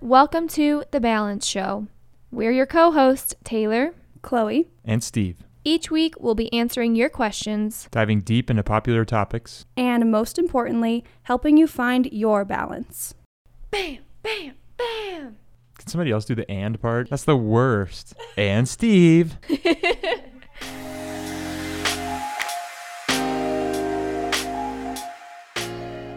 Welcome to The Balance Show. We're your co hosts, Taylor, Chloe, and Steve, Each week, we'll be answering your questions. diving deep into popular topics. and most importantly, helping you find your balance. Bam, bam, bam. Can somebody else do the and part? That's the worst. and Steve.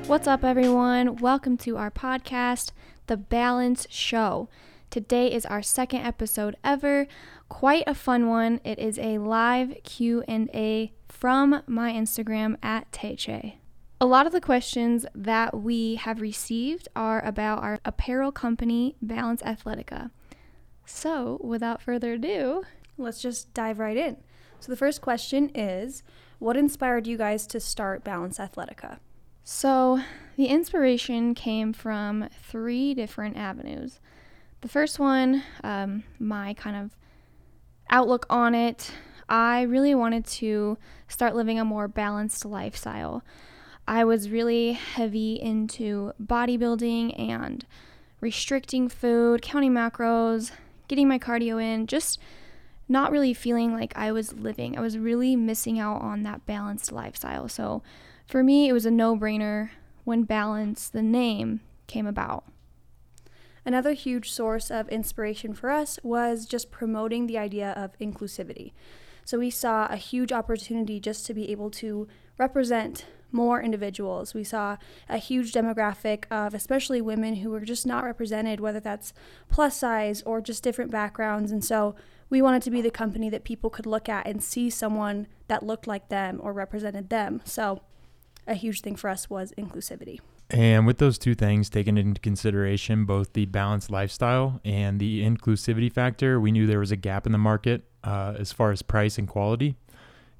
What's up, everyone? Welcome to our podcast, The Balance Show. Today is our second episode ever. Quite a fun one. It is a live Q&A from my Instagram at taychayy. A lot of the questions that we have received are about our apparel company, Balance Athletica. So, without further ado, Let's just dive right in. So, the first question is What inspired you guys to start Balance Athletica? So, the inspiration came from three different avenues. The first one, um, my kind of outlook on it, I really wanted to start living a more balanced lifestyle. I was really heavy into bodybuilding and restricting food, counting macros, getting my cardio in, just not really feeling like I was living. I was really missing out on that balanced lifestyle. So, for me, it was a no brainer when Balance, the name, came about. Another huge source of inspiration for us was just promoting the idea of inclusivity. So, we saw a huge opportunity just to be able to represent more individuals. We saw a huge demographic of especially women who were just not represented, whether that's plus size or just different backgrounds. And so, we wanted to be the company that people could look at and see someone that looked like them or represented them. So, a huge thing for us was inclusivity. And with those two things taken into consideration, both the balanced lifestyle and the inclusivity factor, we knew there was a gap in the market uh, as far as price and quality.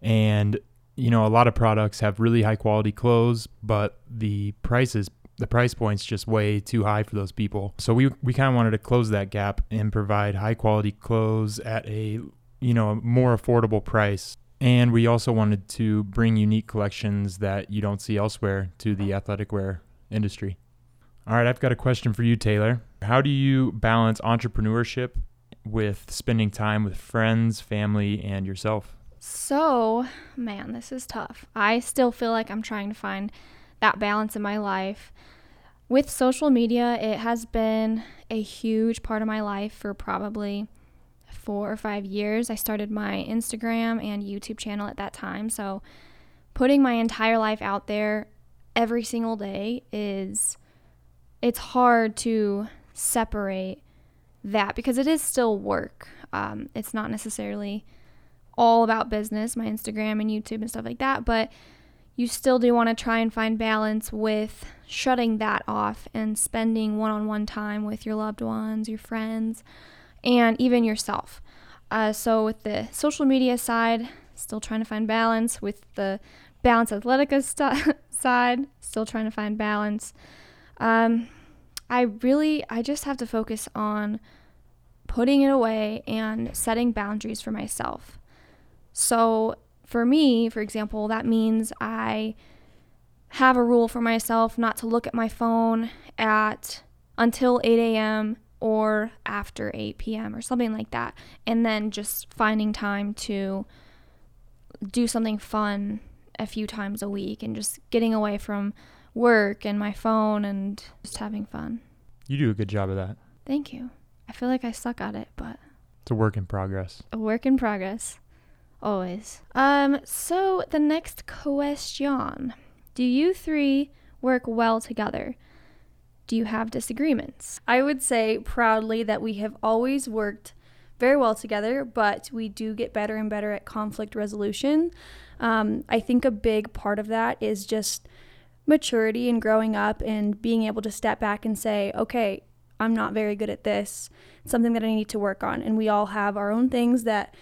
And, you know, a lot of products have really high quality clothes, but the prices, the price point's just way too high for those people. So we, we kind of wanted to close that gap and provide high quality clothes at a, you know, a more affordable price. And we also wanted to bring unique collections that you don't see elsewhere to the athletic wear industry. All right, I've got a question for you, Taylor. How do you balance entrepreneurship with spending time with friends, family, and yourself? So, man, this is tough. I still feel like I'm trying to find that balance in my life. With social media, it has been a huge part of my life for probably four or five years. I started my Instagram and YouTube channel at that time. So, putting my entire life out there every single day is it's hard to separate that because it is still work. Um, it's not necessarily all about business, my Instagram and YouTube and stuff like that, but you still do want to try and find balance with shutting that off and spending one on one time with your loved ones, your friends, and even yourself. Uh, so, with the social media side, still trying to find balance. With the Balance Athletica st- side, still trying to find balance. Um, I really, I just have to focus on putting it away and setting boundaries for myself. So, for me, for example, that means I have a rule for myself not to look at my phone at until 8 a.m. or after 8 p.m. or something like that, and then just finding time to do something fun a few times a week and just getting away from work and my phone and just having fun. You do a good job of that. Thank you. I feel like I suck at it, but It's a work in progress. a work in progress. Always. Um, so the next question. Do you three work well together? Do you have disagreements? I would say proudly that we have always worked very well together, but we do get better and better at conflict resolution. Um, I think a big part of that is just maturity and growing up and being able to step back and say, okay, I'm not very good at this. It's something that I need to work on. And we all have our own things that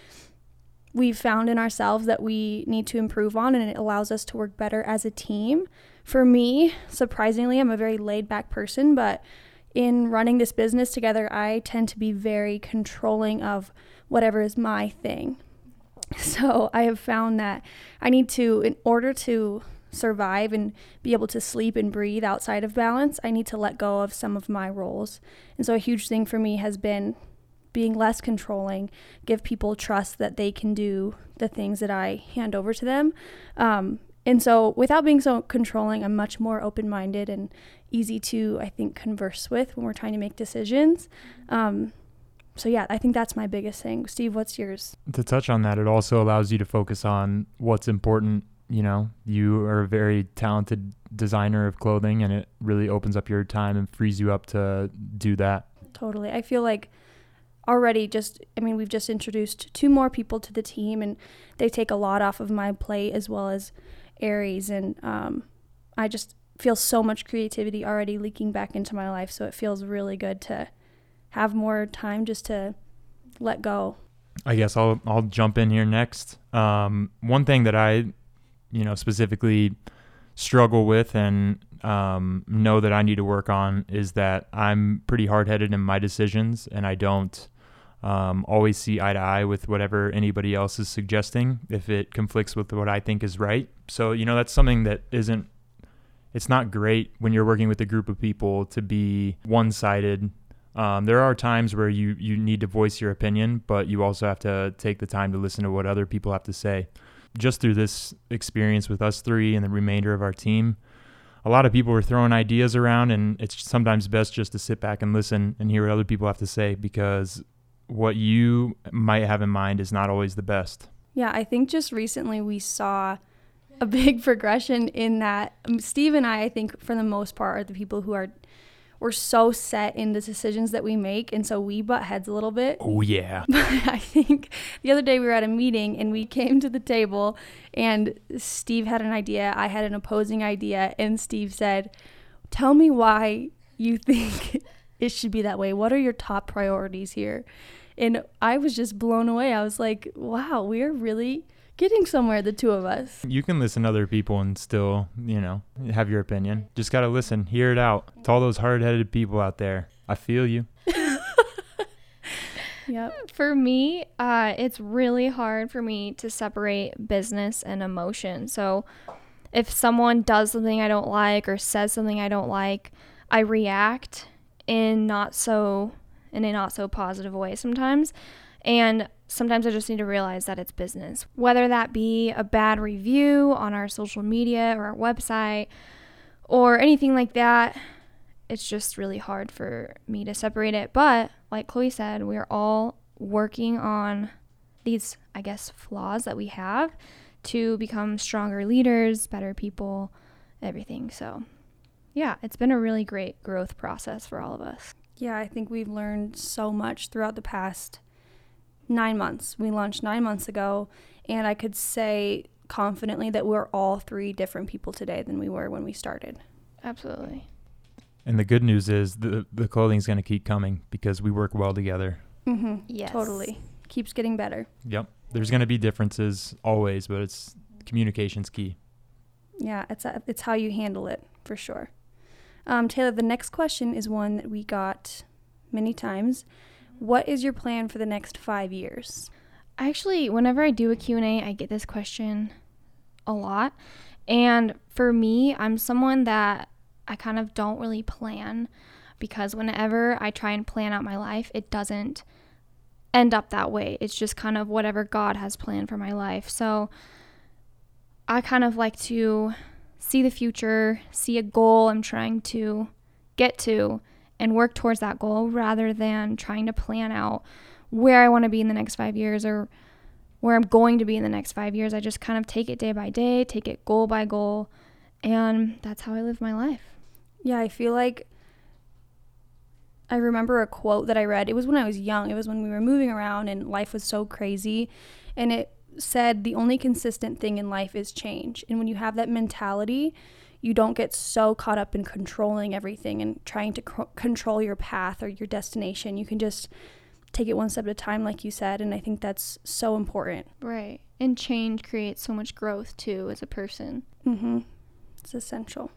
we've found in ourselves that we need to improve on, and it allows us to work better as a team. For me, surprisingly, I'm a very laid back person, but in running this business together, I tend to be very controlling of whatever is my thing. So I have found that I need to, in order to survive and be able to sleep and breathe outside of balance, I need to let go of some of my roles. And so a huge thing for me has been being less controlling, give people trust that they can do the things that I hand over to them. Um, and so without being so controlling, I'm much more open minded and easy to, I think, converse with when we're trying to make decisions. Um, so yeah, I think that's my biggest thing. Steve, what's yours? To touch on that, it also allows you to focus on what's important. You know, you are a very talented designer of clothing, and it really opens up your time and frees you up to do that. Totally. I feel like already just I mean, we've just introduced two more people to the team and they take a lot off of my plate as well as Aries and um, I just feel so much creativity already leaking back into my life, so it feels really good to have more time just to let go. I guess I'll I'll jump in here next. Um, one thing that I, you know, specifically struggle with and um, know that I need to work on is that I'm pretty hard headed in my decisions, and I don't um, always see eye to eye with whatever anybody else is suggesting if it conflicts with what I think is right. So you know, that's something that isn't. It's not great when you're working with a group of people to be one sided um, there are times where you, you need to voice your opinion, but you also have to take the time to listen to what other people have to say. Just through this experience with us three and the remainder of our team, a lot of people were throwing ideas around, and it's sometimes best just to sit back and listen and hear what other people have to say because what you might have in mind is not always the best. Yeah, I think just recently we saw a big progression in that. Um, Steve and I, I think, for the most part, are the people who are we're so set in the decisions that we make and so we butt heads a little bit oh yeah but i think the other day we were at a meeting and we came to the table and steve had an idea i had an opposing idea and steve said tell me why you think it should be that way what are your top priorities here and i was just blown away i was like wow we're really getting somewhere, the two of us. You can listen to other people and still, you know, have your opinion. Just got to listen, hear it out. To all those hard headed people out there, I feel you. yep. For me, uh, it's really hard for me to separate business and emotion. So if someone does something I don't like or says something I don't like, I react in not so in a not so positive way sometimes. And sometimes I just need to realize that it's business. Whether that be a bad review on our social media or our website or anything like that, it's just really hard for me to separate it. But like Chloe said, we're all working on these, I guess, flaws that we have to become stronger leaders, better people, everything. So, yeah, it's been a really great growth process for all of us. Yeah, I think we've learned so much throughout the past nine months. We launched nine months ago, and I could say confidently that we're all three different people today than we were when we started. Absolutely. And the good news is the the clothing's going to keep coming because we work well together. Mm-hmm. Yes. Totally. Keeps getting better. Yep. There's going to be differences always, but it's communication's key. Yeah, it's a, it's how you handle it for sure. Um, Taylor, the next question is one that we got many times. What is your plan for the next five years? Actually, whenever I do a Q&A, I get this question a lot. And for me, I'm someone that I kind of don't really plan because whenever I try and plan out my life, it doesn't end up that way. It's just kind of whatever God has planned for my life. So I kind of like to see the future, see a goal I'm trying to get to, and work towards that goal rather than trying to plan out where I want to be in the next five years or where I'm going to be in the next five years. I just kind of take it day by day, take it goal by goal, and that's how I live my life. Yeah, I feel like I remember a quote that I read. It was when I was young, it was when we were moving around and life was so crazy. And it said, The only consistent thing in life is change. And when you have that mentality, you don't get so caught up in controlling everything and trying to c- control your path or your destination. You can just take it one step at a time, like you said. And I think that's so important. Right. And change creates so much growth too as a person. Mm-hmm. It's essential.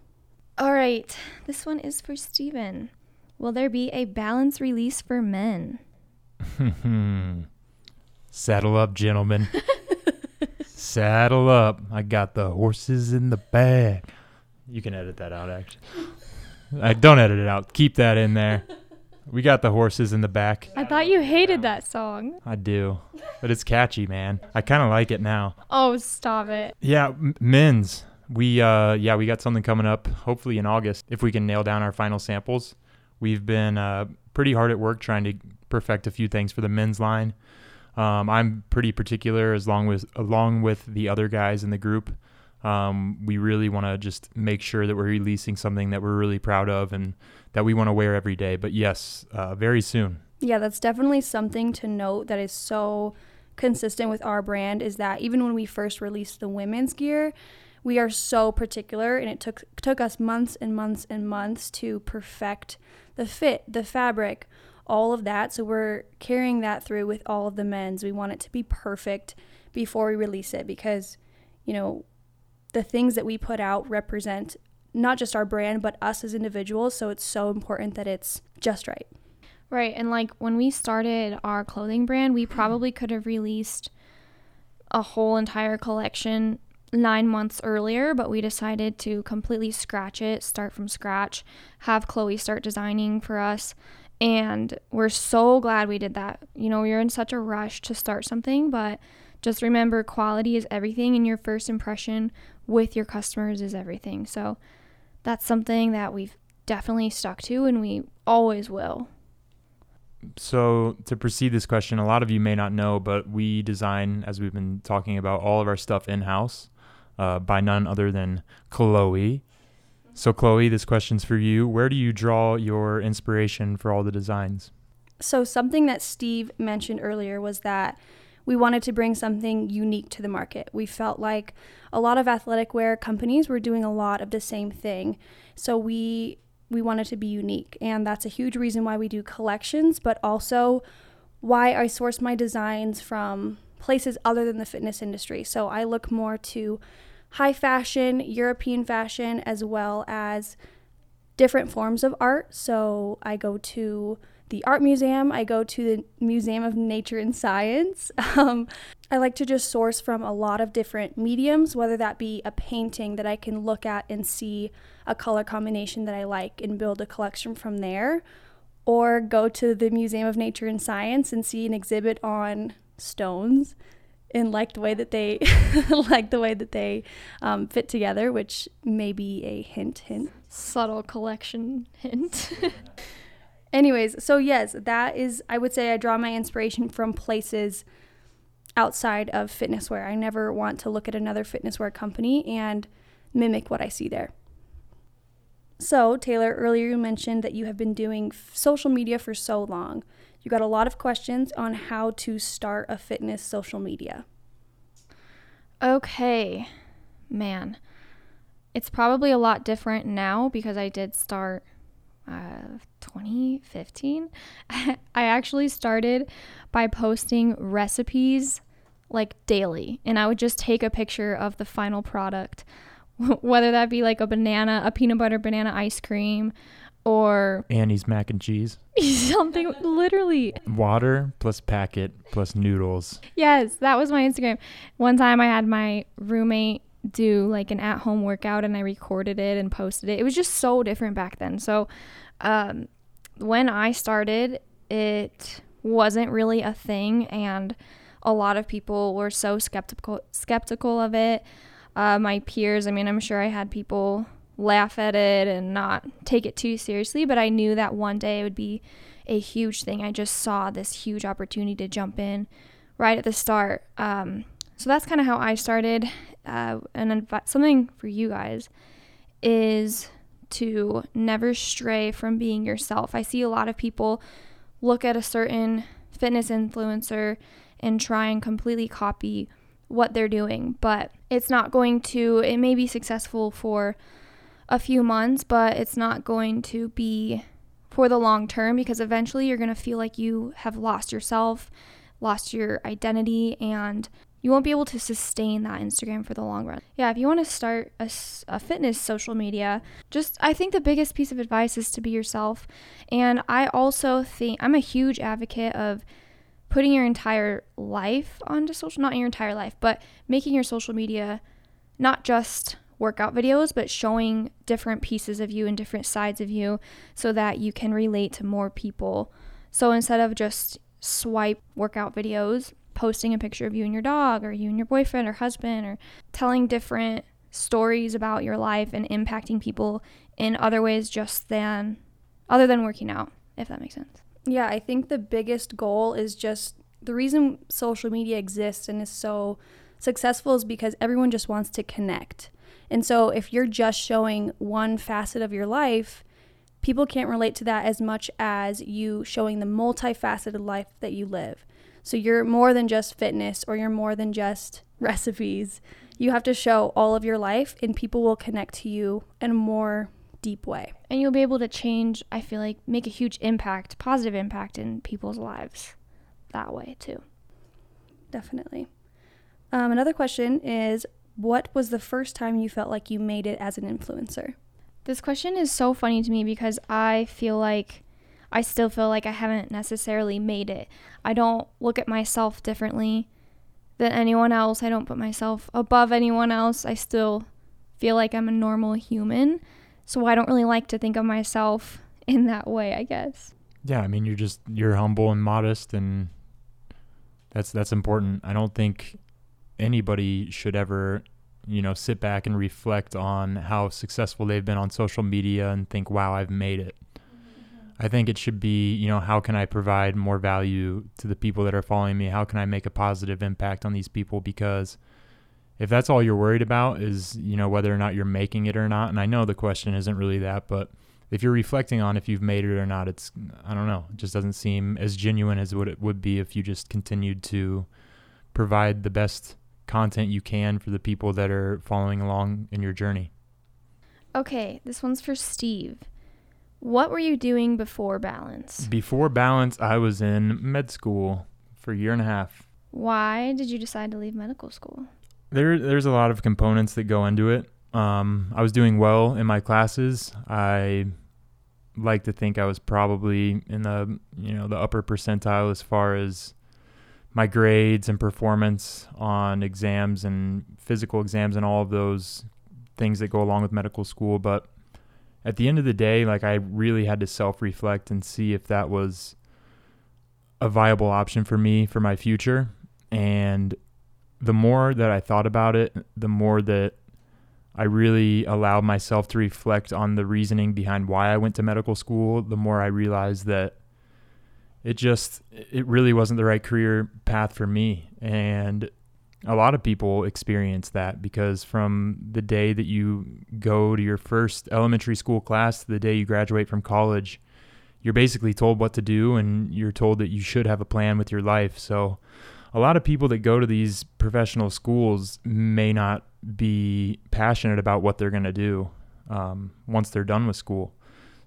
All right. This one is for Steven. Will there be a balance release for men? Saddle up, gentlemen. Saddle up. I got the horses in the back. You can edit that out, actually. I don't edit it out. Keep that in there. We got the horses in the back. I thought you hated that song. I do, but it's catchy, man. I kind of like it now. Oh, stop it. Yeah, m- men's. We uh yeah, we got something coming up hopefully in August if we can nail down our final samples. We've been uh pretty hard at work trying to perfect a few things for the men's line. Um, I'm pretty particular as long with along with the other guys in the group. Um, we really want to just make sure that we're releasing something that we're really proud of and that we want to wear every day. But yes, uh, very soon. Yeah, that's definitely something to note that is so consistent with our brand is that even when we first released the women's gear, we are so particular and it took took us months and months and months to perfect the fit, the fabric, all of that. So we're carrying that through with all of the men's. We want it to be perfect before we release it because, you know, the things that we put out represent not just our brand but us as individuals. So it's so important that it's just right. Right. And like when we started our clothing brand, we probably could have released a whole entire collection nine months earlier, but we decided to completely scratch it, start from scratch, have Chloe start designing for us. And we're so glad we did that. You know, we were in such a rush to start something, but just remember quality is everything, and your first impression with your customers is everything. So that's something that we've definitely stuck to, and we always will. So, to proceed this question, a lot of you may not know, but we design, as we've been talking about, all of our stuff in house uh, by none other than Chloe. So, Chloe, this question's for you. Where do you draw your inspiration for all the designs? So, something that Steve mentioned earlier was that we wanted to bring something unique to the market. We felt like a lot of athletic wear companies were doing a lot of the same thing. So, we we wanted to be unique, and that's a huge reason why we do collections, but also why I source my designs from places other than the fitness industry. So, I look more to high fashion, European fashion, as well as different forms of art. So I go to the art museum, I go to the Museum of Nature and Science. Um, I like to just source from a lot of different mediums, whether that be a painting that I can look at and see a color combination that I like and build a collection from there, or go to the Museum of Nature and Science and see an exhibit on stones and like the way that they like the way that they um, fit together, which may be a hint, hint. Subtle collection hint. Anyways, so yes, that is I would say I draw my inspiration from places outside of fitness wear. I never want to look at another fitness wear company and mimic what I see there. So, Taylor, earlier you mentioned that you have been doing f- social media for so long. You got a lot of questions on how to start a fitness social media. Okay, man. It's probably a lot different now because I did start uh, 2015. I actually started by posting recipes like daily, and I would just take a picture of the final product, whether that be like a banana, a peanut butter banana ice cream, or Annie's mac and cheese. something literally. Water plus packet plus noodles. Yes, that was my Instagram. One time I had my roommate do like an at home workout and I recorded it and posted it. It was just so different back then. So, um, when I started, it wasn't really a thing, and a lot of people were so skeptical skeptical of it. Uh, my peers, I mean, I'm sure I had people laugh at it and not take it too seriously, but I knew that one day it would be a huge thing. I just saw this huge opportunity to jump in right at the start. Um, so that's kind of how I started. Uh, and something for you guys is to never stray from being yourself. I see a lot of people look at a certain fitness influencer and try and completely copy what they're doing, but it's not going to, it may be successful for a few months, but it's not going to be for the long term because eventually you're going to feel like you have lost yourself, lost your identity, and you won't be able to sustain that Instagram for the long run. Yeah, if you want to start a, a, fitness social media, just I think the biggest piece of advice is to be yourself. And I also think I'm a huge advocate of putting your entire life onto social, not your entire life, but making your social media not just workout videos, but showing different pieces of you and different sides of you so that you can relate to more people. So instead of just swipe workout videos, posting a picture of you and your dog, or you and your boyfriend or husband, or telling different stories about your life and impacting people in other ways just than other than working out, if that makes sense. Yeah, I think the biggest goal is just the reason social media exists and is so successful is because everyone just wants to connect. And so if you're just showing one facet of your life, people can't relate to that as much as you showing the multifaceted life that you live. So you're more than just fitness or you're more than just recipes. You have to show all of your life and people will connect to you in a more deep way. And you'll be able to change, I feel like, make a huge impact, positive impact in people's lives that way too. Definitely. Um, another question is what was the first time you felt like you made it as an influencer? This question is so funny to me because I feel like I still feel like I haven't necessarily made it. I don't look at myself differently than anyone else. I don't put myself above anyone else. I still feel like I'm a normal human. So I don't really like to think of myself in that way, I guess. Yeah, I mean you're just you're humble and modest and that's that's important. I don't think anybody should ever, you know, sit back and reflect on how successful they've been on social media and think, wow, I've made it. I think it should be, you know, how can I provide more value to the people that are following me? How can I make a positive impact on these people? Because if that's all you're worried about is, you know, whether or not you're making it or not, and I know the question isn't really that, but if you're reflecting on if you've made it or not, it's, I don't know, it just doesn't seem as genuine as what it would be if you just continued to provide the best content you can for the people that are following along in your journey. Okay, this one's for Steve. What were you doing before balance? Before balance, I was in med school for a year and a half. Why did you decide to leave medical school? There, there's a lot of components that go into it. Um, I was doing well in my classes. I like to think I was probably in the you know the upper percentile as far as my grades and performance on exams and physical exams and all of those things that go along with medical school. But at the end of the day, like I really had to self reflect and see if that was a viable option for me for my future. And the more that I thought about it, the more that I really allowed myself to reflect on the reasoning behind why I went to medical school, the more I realized that it just it really wasn't the right career path for me. And a lot of people experience that because from the day that you go to your first elementary school class to the day you graduate from college you're basically told what to do and you're told that you should have a plan with your life. So a lot of people that go to these professional schools may not be passionate about what they're going to do um, once they're done with school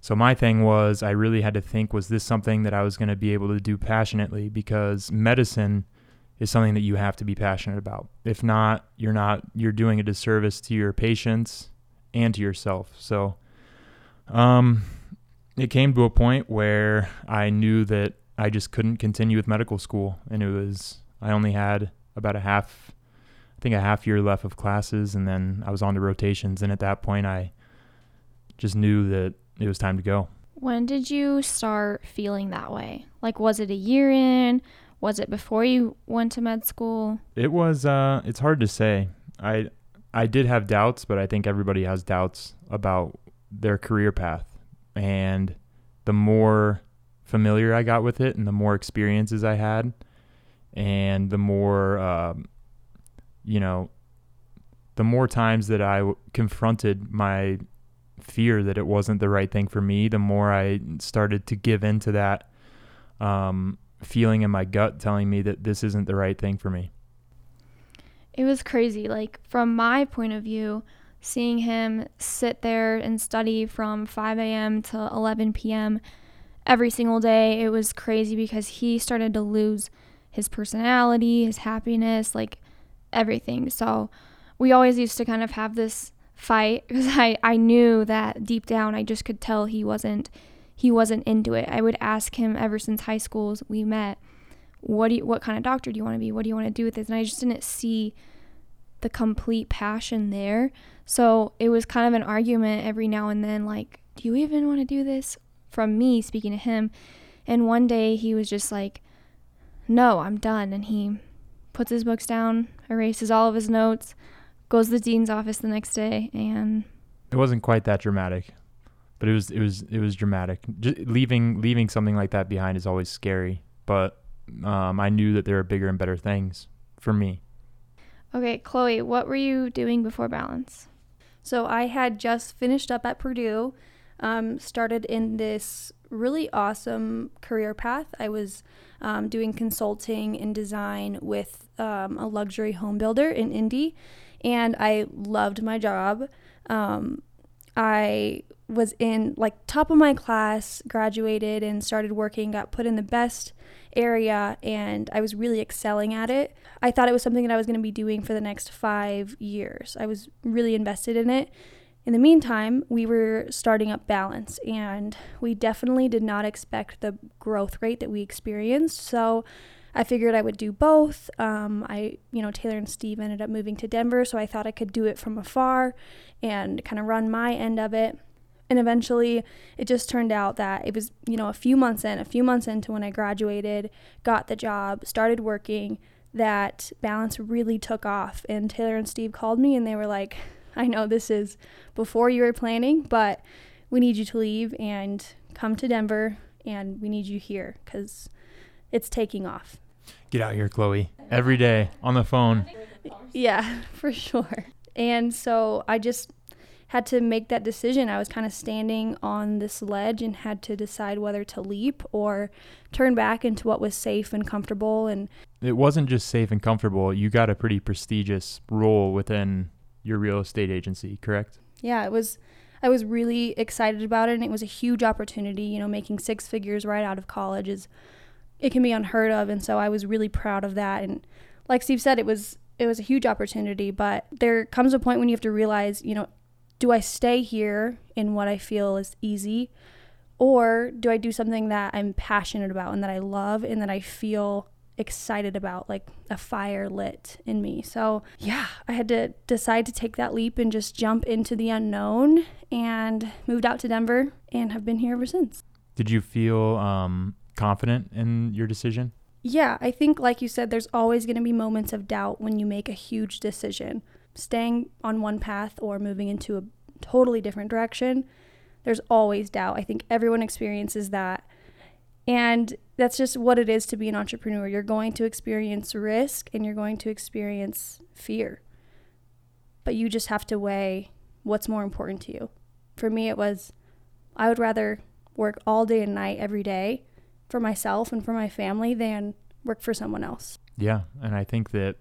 so my thing was I really had to think was this something that I was going to be able to do passionately because medicine is something that you have to be passionate about. If not, you're not you're doing a disservice to your patients and to yourself. So um it came to a point where I knew that I just couldn't continue with medical school and it was I only had about a half I think a half year left of classes and then I was on to rotations and at that point I just knew that it was time to go. When did you start feeling that way? Like, was it a year in? Was it before you went to med school? It was. Uh, it's hard to say. I I did have doubts, but I think everybody has doubts about their career path. And the more familiar I got with it, and the more experiences I had, and the more um, you know, the more times that I w- confronted my fear that it wasn't the right thing for me, the more I started to give into that um, feeling in my gut telling me that this isn't the right thing for me. It was crazy. Like, from my point of view, seeing him sit there and study from 5 a.m. to 11 p.m. every single day, it was crazy because he started to lose his personality, his happiness, like everything. So, we always used to kind of have this fight because I, I knew that deep down I just could tell he wasn't he wasn't into it. I would ask him ever since high school we met, what do you, what kind of doctor do you want to be? What do you want to do with this? And I just didn't see the complete passion there. So it was kind of an argument every now and then like, do you even want to do this? From me speaking to him. And one day he was just like, no, I'm done. And he puts his books down, erases all of his notes, goes to the dean's office the next day, and it wasn't quite that dramatic, but it was it was it was dramatic. Just leaving leaving something like that behind is always scary, but um, I knew that there are bigger and better things for me. Okay, Chloe, what were you doing before balance? So I had just finished up at Purdue, um, started in this really awesome career path. I was um, doing consulting and design with um, a luxury home builder in Indy, and I loved my job. Um, I was in like top of my class, graduated and started working, got put in the best area, and I was really excelling at it. I thought it was something that I was going to be doing for the next five years. I was really invested in it. In the meantime, we were starting up balance, and we definitely did not expect the growth rate that we experienced. So I figured I would do both. Um, I, you know, Taylor and Steve ended up moving to Denver, so I thought I could do it from afar and kind of run my end of it. And eventually, it just turned out that it was, you know, a few months in, a few months into when I graduated, got the job, started working, that balance really took off. And Taylor and Steve called me and they were like, I know this is before you were planning, but we need you to leave and come to Denver and we need you here because it's taking off. Get out here, Chloe. Every day on the phone. Yeah, for sure. And so I just had to make that decision. I was kind of standing on this ledge and had to decide whether to leap or turn back into what was safe and comfortable and it wasn't just safe and comfortable. You got a pretty prestigious role within your real estate agency, correct? Yeah, it was I was really excited about it and it was a huge opportunity, you know, making six figures right out of college is it can be unheard of and so I was really proud of that and like Steve said it was it was a huge opportunity, but there comes a point when you have to realize, you know, do I stay here in what I feel is easy or do I do something that I'm passionate about and that I love and that I feel excited about, like a fire lit in me. So, yeah, I had to decide to take that leap and just jump into the unknown and moved out to Denver and have been here ever since. Did you feel um, confident in your decision? Yeah, I think, like you said, there's always going to be moments of doubt when you make a huge decision. Staying on one path or moving into a totally different direction, there's always doubt. I think everyone experiences that. And that's just what it is to be an entrepreneur. You're going to experience risk and you're going to experience fear. But you just have to weigh what's more important to you. For me, it was I would rather work all day and night every day for myself and for my family than work for someone else. Yeah. And I think that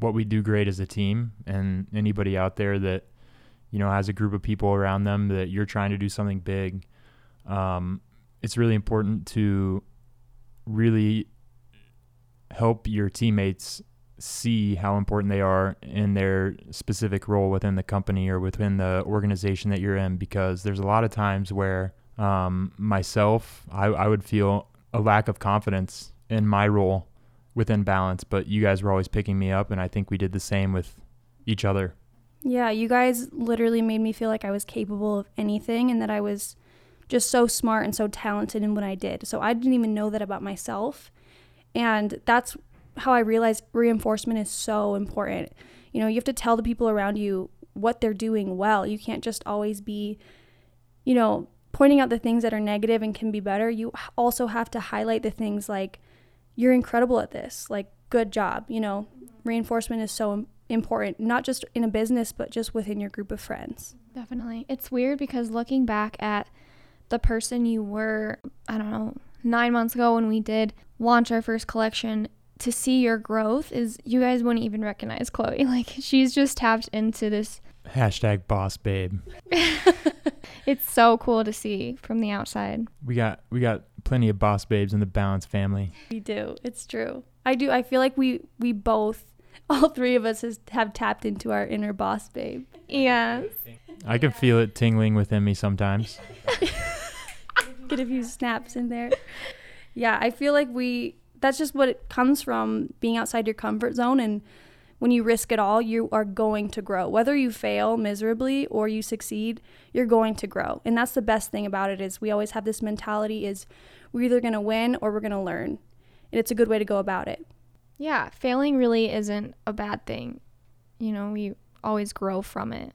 what we do great as a team and anybody out there that, you know, has a group of people around them that you're trying to do something big, um, it's really important to really help your teammates see how important they are in their specific role within the company or within the organization that you're in because there's a lot of times where um, myself I, I would feel a lack of confidence in my role within balance but you guys were always picking me up and i think we did the same with each other yeah you guys literally made me feel like i was capable of anything and that i was just so smart and so talented in what I did. So I didn't even know that about myself. And that's how I realized reinforcement is so important. You know, you have to tell the people around you what they're doing well. You can't just always be, you know, pointing out the things that are negative and can be better. You also have to highlight the things like, you're incredible at this, like, good job. You know, reinforcement is so important, not just in a business, but just within your group of friends. Definitely. It's weird because looking back at the person you were, I don't know, nine months ago when we did launch our first collection, to see your growth is you guys wouldn't even recognize Chloe. Like she's just tapped into this hashtag boss babe. it's so cool to see from the outside. We got we got plenty of boss babes in the balance family. We do. It's true. I do. I feel like we we both all three of us has, have tapped into our inner boss babe. Yes. I can feel it tingling within me sometimes. Get a few snaps in there. Yeah, I feel like we that's just what it comes from being outside your comfort zone and when you risk it all, you are going to grow. Whether you fail miserably or you succeed, you're going to grow. And that's the best thing about it is we always have this mentality is we're either going to win or we're going to learn. And it's a good way to go about it. Yeah, failing really isn't a bad thing. You know, we always grow from it.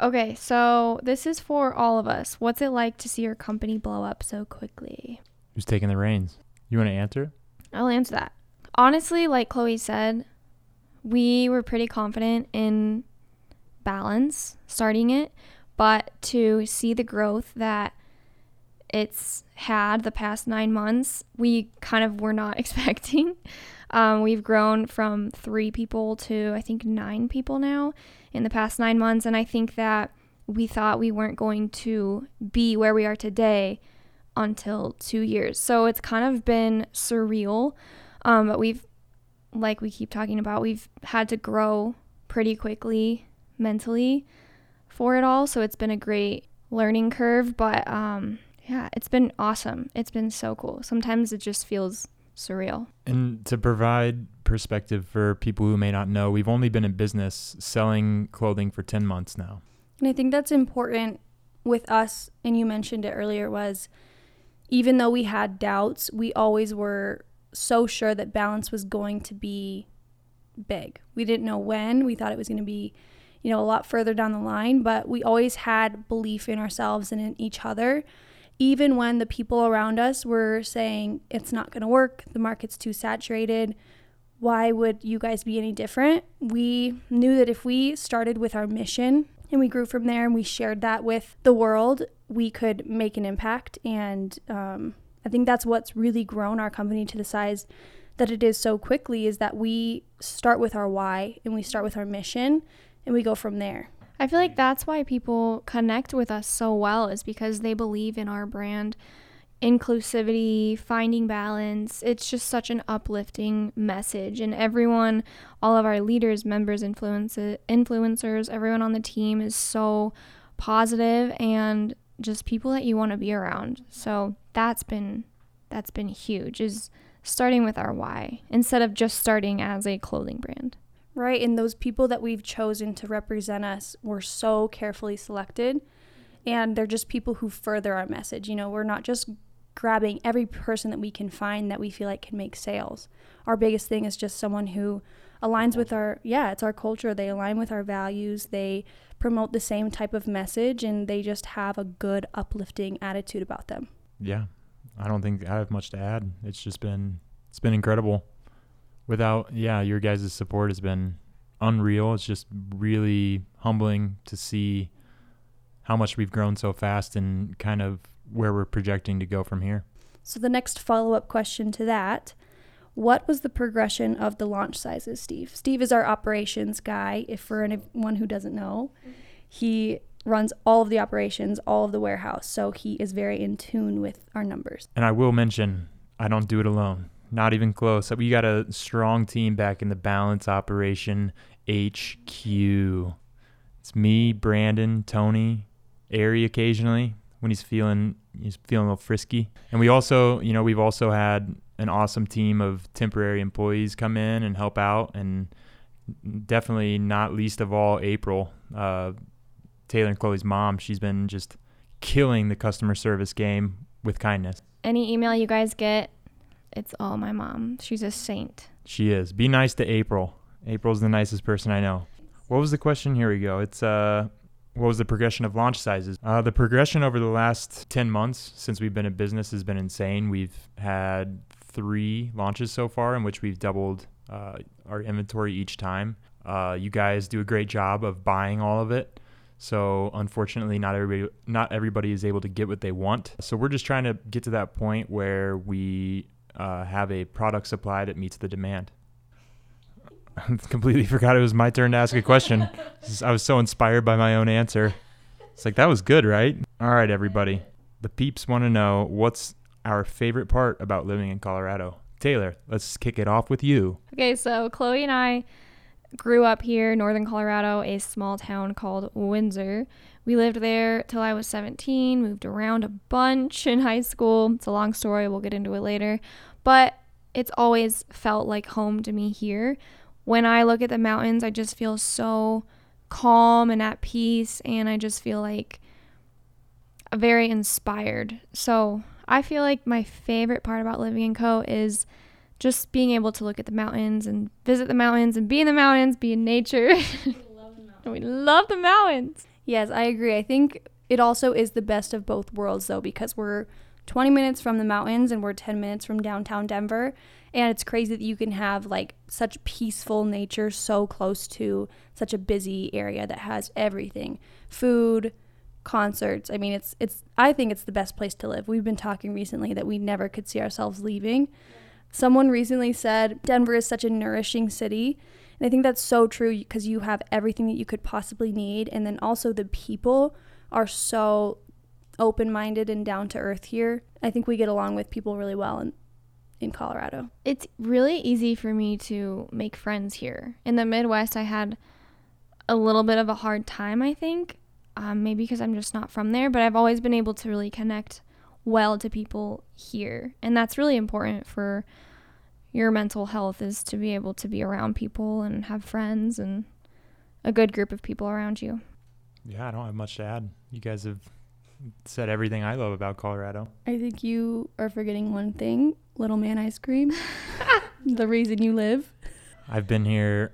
Okay, so this is for all of us. What's it like to see your company blow up so quickly? Who's taking the reins? You want to answer? I'll answer that. Honestly, like Chloe said, we were pretty confident in balance starting it, but to see the growth that it's had the past nine months, we kind of were not expecting. Um, we've grown from three people to I think nine people now in the past nine months, and I think that we thought we weren't going to be where we are today until two years. So it's kind of been surreal, um, but we've like we keep talking about, we've had to grow pretty quickly mentally for it all. So it's been a great learning curve. But um, yeah, it's been awesome. It's been so cool. Sometimes it just feels surreal. And to provide perspective for people who may not know, we've only been in business selling clothing for 10 months now. And I think that's important with us, and you mentioned it earlier, was even though we had doubts, we always were so sure that balance was going to be big. We didn't know when. We thought it was going to be, you know, a lot further down the line, but we always had belief in ourselves and in each other. Even when the people around us were saying it's not going to work, the market's too saturated, why would you guys be any different? We knew that if we started with our mission and we grew from there and we shared that with the world, we could make an impact and um, I think that's what's really grown our company to the size that it is so quickly is that we start with our why and we start with our mission and we go from there. I feel like that's why people connect with us so well is because they believe in our brand inclusivity, finding balance. It's just such an uplifting message. And everyone, all of our leaders, members, influencers, everyone on the team is so positive and just people that you want to be around. So that's been that's been huge is starting with our why instead of just starting as a clothing brand. Right, and those people that we've chosen to represent us were so carefully selected and they're just people who further our message. You know, we're not just grabbing every person that we can find that we feel like can make sales. Our biggest thing is just someone who aligns with our yeah, it's our culture. They align with our values. They promote the same type of message and they just have a good uplifting attitude about them. Yeah. I don't think I have much to add. It's just been it's been incredible. Without yeah, your guys' support has been unreal. It's just really humbling to see how much we've grown so fast and kind of where we're projecting to go from here. So the next follow-up question to that what was the progression of the launch sizes, Steve? Steve is our operations guy. If for anyone who doesn't know, he runs all of the operations, all of the warehouse. So he is very in tune with our numbers. And I will mention, I don't do it alone. Not even close. We got a strong team back in the balance operation HQ. It's me, Brandon, Tony, Ari occasionally when he's feeling he's feeling a little frisky. And we also, you know, we've also had an awesome team of temporary employees come in and help out, and definitely not least of all April, uh, Taylor and Chloe's mom. She's been just killing the customer service game with kindness. Any email you guys get, it's all my mom. She's a saint. She is. Be nice to April. April's the nicest person I know. What was the question? Here we go. It's uh what was the progression of launch sizes? Uh, the progression over the last 10 months since we've been in business has been insane. We've had three launches so far in which we've doubled uh, our inventory each time. Uh, you guys do a great job of buying all of it. So unfortunately, not everybody not everybody is able to get what they want. So we're just trying to get to that point where we uh, have a product supply that meets the demand. I completely forgot it was my turn to ask a question. I was so inspired by my own answer. It's like that was good, right? All right, everybody. The peeps want to know what's our favorite part about living in Colorado. Taylor, let's kick it off with you. Okay, so Chloe and I grew up here, northern Colorado, a small town called Windsor. We lived there till I was 17, moved around a bunch in high school. It's a long story, we'll get into it later. But it's always felt like home to me here. When I look at the mountains, I just feel so calm and at peace, and I just feel like very inspired. So I feel like my favorite part about living in Co is just being able to look at the mountains and visit the mountains and be in the mountains, be in nature. we love the mountains. Yes, I agree. I think it also is the best of both worlds though because we're 20 minutes from the mountains and we're 10 minutes from downtown Denver. And it's crazy that you can have like such peaceful nature so close to such a busy area that has everything food, concerts. I mean, it's, it's, I think it's the best place to live. We've been talking recently that we never could see ourselves leaving. Someone recently said Denver is such a nourishing city. And I think that's so true because you have everything that you could possibly need. And then also the people are so open minded and down to earth here. I think we get along with people really well in, in Colorado. It's really easy for me to make friends here. In the Midwest, I had a little bit of a hard time, I think. Um, maybe because I'm just not from there, but I've always been able to really connect well to people here. And that's really important for your mental health is to be able to be around people and have friends and a good group of people around you. Yeah, I don't have much to add. You guys have said everything I love about Colorado. I think you are forgetting one thing Little Man Ice Cream. the reason you live. I've been here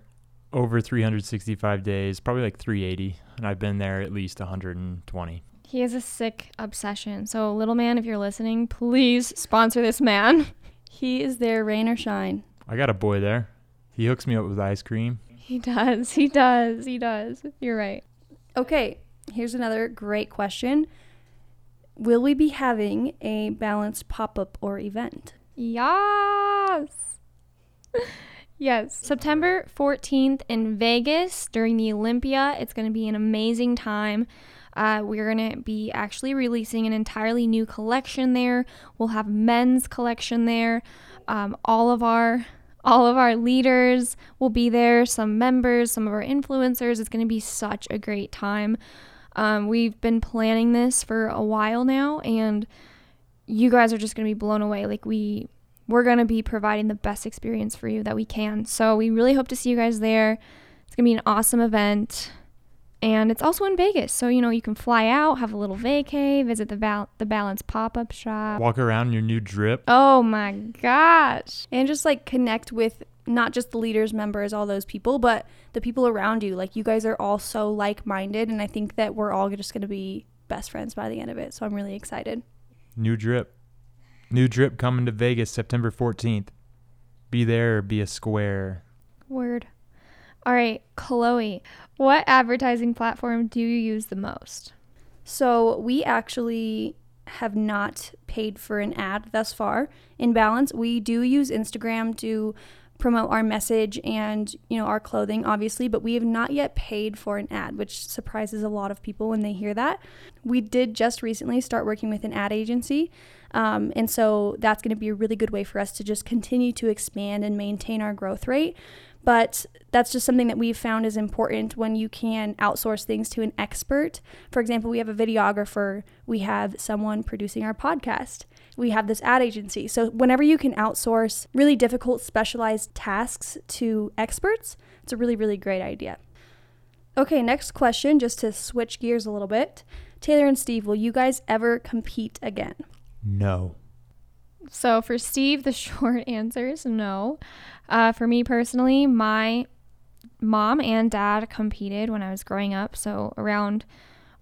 over 365 days, probably like 380, and I've been there at least 120. He has a sick obsession. So, little man, if you're listening, please sponsor this man. He is there, rain or shine. I got a boy there. He hooks me up with ice cream. He does. He does. He does. You're right. Okay, here's another great question. Will we be having a balanced pop up or event? Yes. yes. September 14th in Vegas during the Olympia. It's going to be an amazing time. Uh, we're going to be actually releasing an entirely new collection there. We'll have men's collection there. Um, all of our all of our leaders will be there, some members, some of our influencers. It's going to be such a great time. Um, we've been planning this for a while now, and you guys are just going to be blown away. Like we, we're going to be providing the best experience for you that we can. So we really hope to see you guys there. It's going to be an awesome event and it's also in Vegas. So you know you can fly out, have a little vacay, visit the Val- the Balance pop up shop, walk around in your new drip. Oh my gosh! And just like connect with not just the leaders, members, all those people, but the people around you. Like you guys are all so like minded, and I think that we're all just gonna be best friends by the end of it. So I'm really excited. New drip, new drip coming to Vegas September 14th. Be there, be a square. Word. All right, Chloe, what advertising platform do you use the most? So, we actually have not paid for an ad thus far. In balance, we do use Instagram to promote our message and you know our clothing obviously but we have not yet paid for an ad which surprises a lot of people when they hear that. We did just recently start working with an ad agency um, and so that's going to be a really good way for us to just continue to expand and maintain our growth rate. But that's just something that we've found is important when you can outsource things to an expert. For example, we have a videographer, we have someone producing our podcast, we have this ad agency. So, whenever you can outsource really difficult, specialized tasks to experts, it's a really, really great idea. Okay, next question, just to switch gears a little bit. Taylor and Steve, will you guys ever compete again? No. So for Steve, the short answer is no. Uh, for me personally, my mom and dad competed when I was growing up. So around,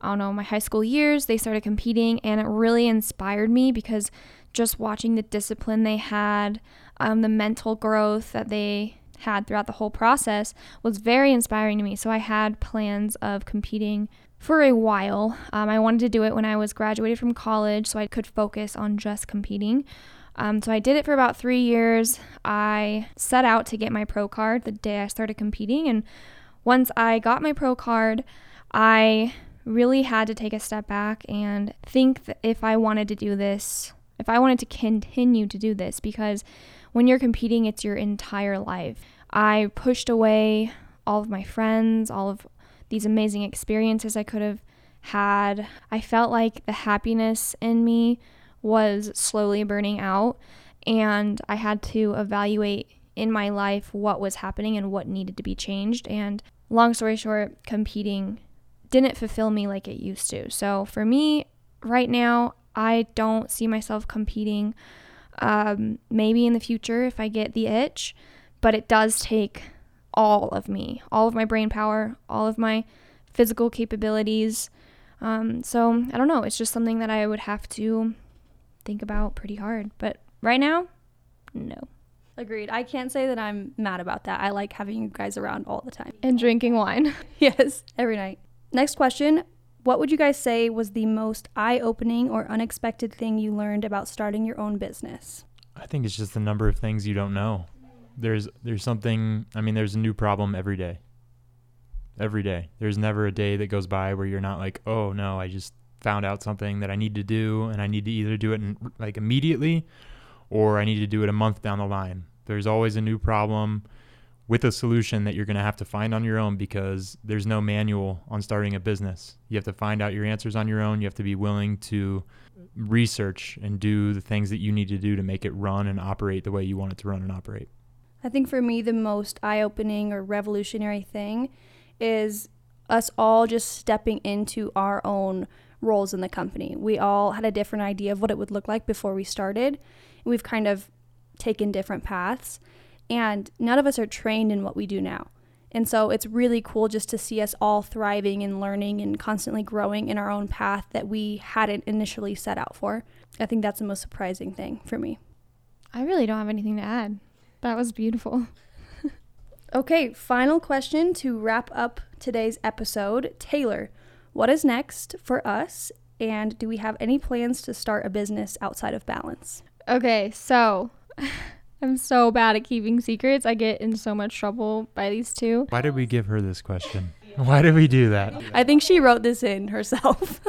I don't know, my high school years, they started competing, and it really inspired me because just watching the discipline they had, um, the mental growth that they had throughout the whole process was very inspiring to me. So I had plans of competing for a while. Um, I wanted to do it when I was graduated from college so I could focus on just competing. Um, so I did it for about three years. I set out to get my pro card the day I started competing. And once I got my pro card, I really had to take a step back and think if I wanted to do this, if I wanted to continue to do this, because when you're competing, it's your entire life. I pushed away all of my friends, all of these amazing experiences I could have had. I felt like the happiness in me was slowly burning out. and I had to evaluate in my life what was happening and what needed to be changed. And long story short, competing didn't fulfill me like it used to. So for me, right now, I don't see myself competing. Um, maybe in the future if I get the itch, but it does take all of me, all of my brain power, all of my physical capabilities. Um, so I don't know. It's just something that I would have to think about pretty hard. But right now, no. Agreed. I can't say that I'm mad about that. I like having you guys around all the time. And drinking wine. yes, every night. Next question. What would you guys say was the most eye opening or unexpected thing you learned about starting your own business? I think it's just the number of things you don't know. There's there's something I mean there's a new problem every day. Every day. There's never a day that goes by where you're not like, "Oh no, I just found out something that I need to do and I need to either do it in, like immediately or I need to do it a month down the line." There's always a new problem with a solution that you're going to have to find on your own because there's no manual on starting a business. You have to find out your answers on your own. You have to be willing to research and do the things that you need to do to make it run and operate the way you want it to run and operate. I think for me, the most eye opening or revolutionary thing is us all just stepping into our own roles in the company. We all had a different idea of what it would look like before we started. We've kind of taken different paths, and none of us are trained in what we do now. And so it's really cool just to see us all thriving and learning and constantly growing in our own path that we hadn't initially set out for. I think that's the most surprising thing for me. I really don't have anything to add. That was beautiful. okay, final question to wrap up today's episode. Taylor, what is next for us? And do we have any plans to start a business outside of balance? Okay, so I'm so bad at keeping secrets. I get in so much trouble by these two. Why did we give her this question? Why did we do that? I think she wrote this in herself.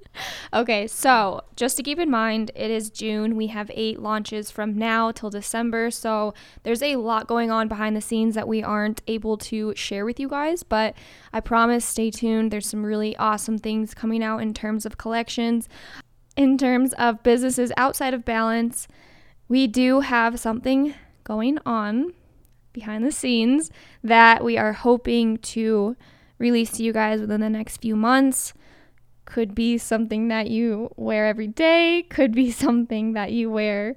okay, so just to keep in mind, it is June. We have eight launches from now till December. So there's a lot going on behind the scenes that we aren't able to share with you guys. But I promise, stay tuned. There's some really awesome things coming out in terms of collections, in terms of businesses outside of balance we do have something going on behind the scenes that we are hoping to release to you guys within the next few months. Could be something that you wear every day, could be something that you wear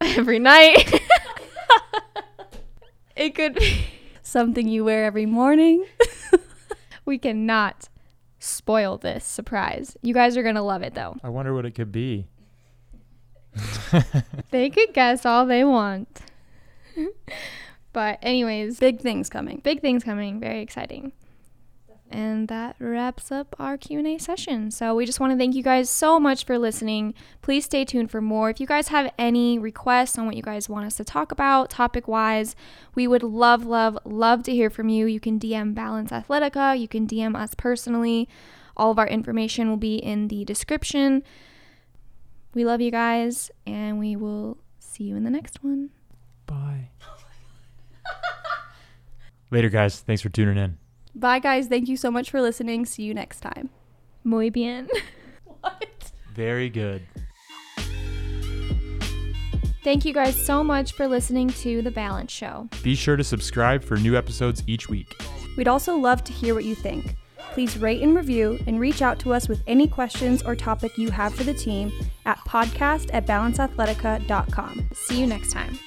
every night. it could be something you wear every morning. we cannot spoil this surprise. You guys are going to love it though. I wonder what it could be. they could guess all they want. but anyways, big things coming. Big things coming. Very exciting. And that wraps up our Q&A session. So we just want to thank you guys so much for listening. Please stay tuned for more. If you guys have any requests on what you guys want us to talk about topic-wise, we would love love love to hear from you. You can DM Balance Athletica, you can DM us personally. All of our information will be in the description. We love you guys, and we will see you in the next one. Bye. Later, guys. Thanks for tuning in. Bye, guys. Thank you so much for listening. See you next time. Muy bien. what? Very good. Thank you guys so much for listening to The Balance Show. Be sure to subscribe for new episodes each week. We'd also love to hear what you think. Please rate and review and reach out to us with any questions or topic you have for the team at podcast at balanceathletica.com. See you next time.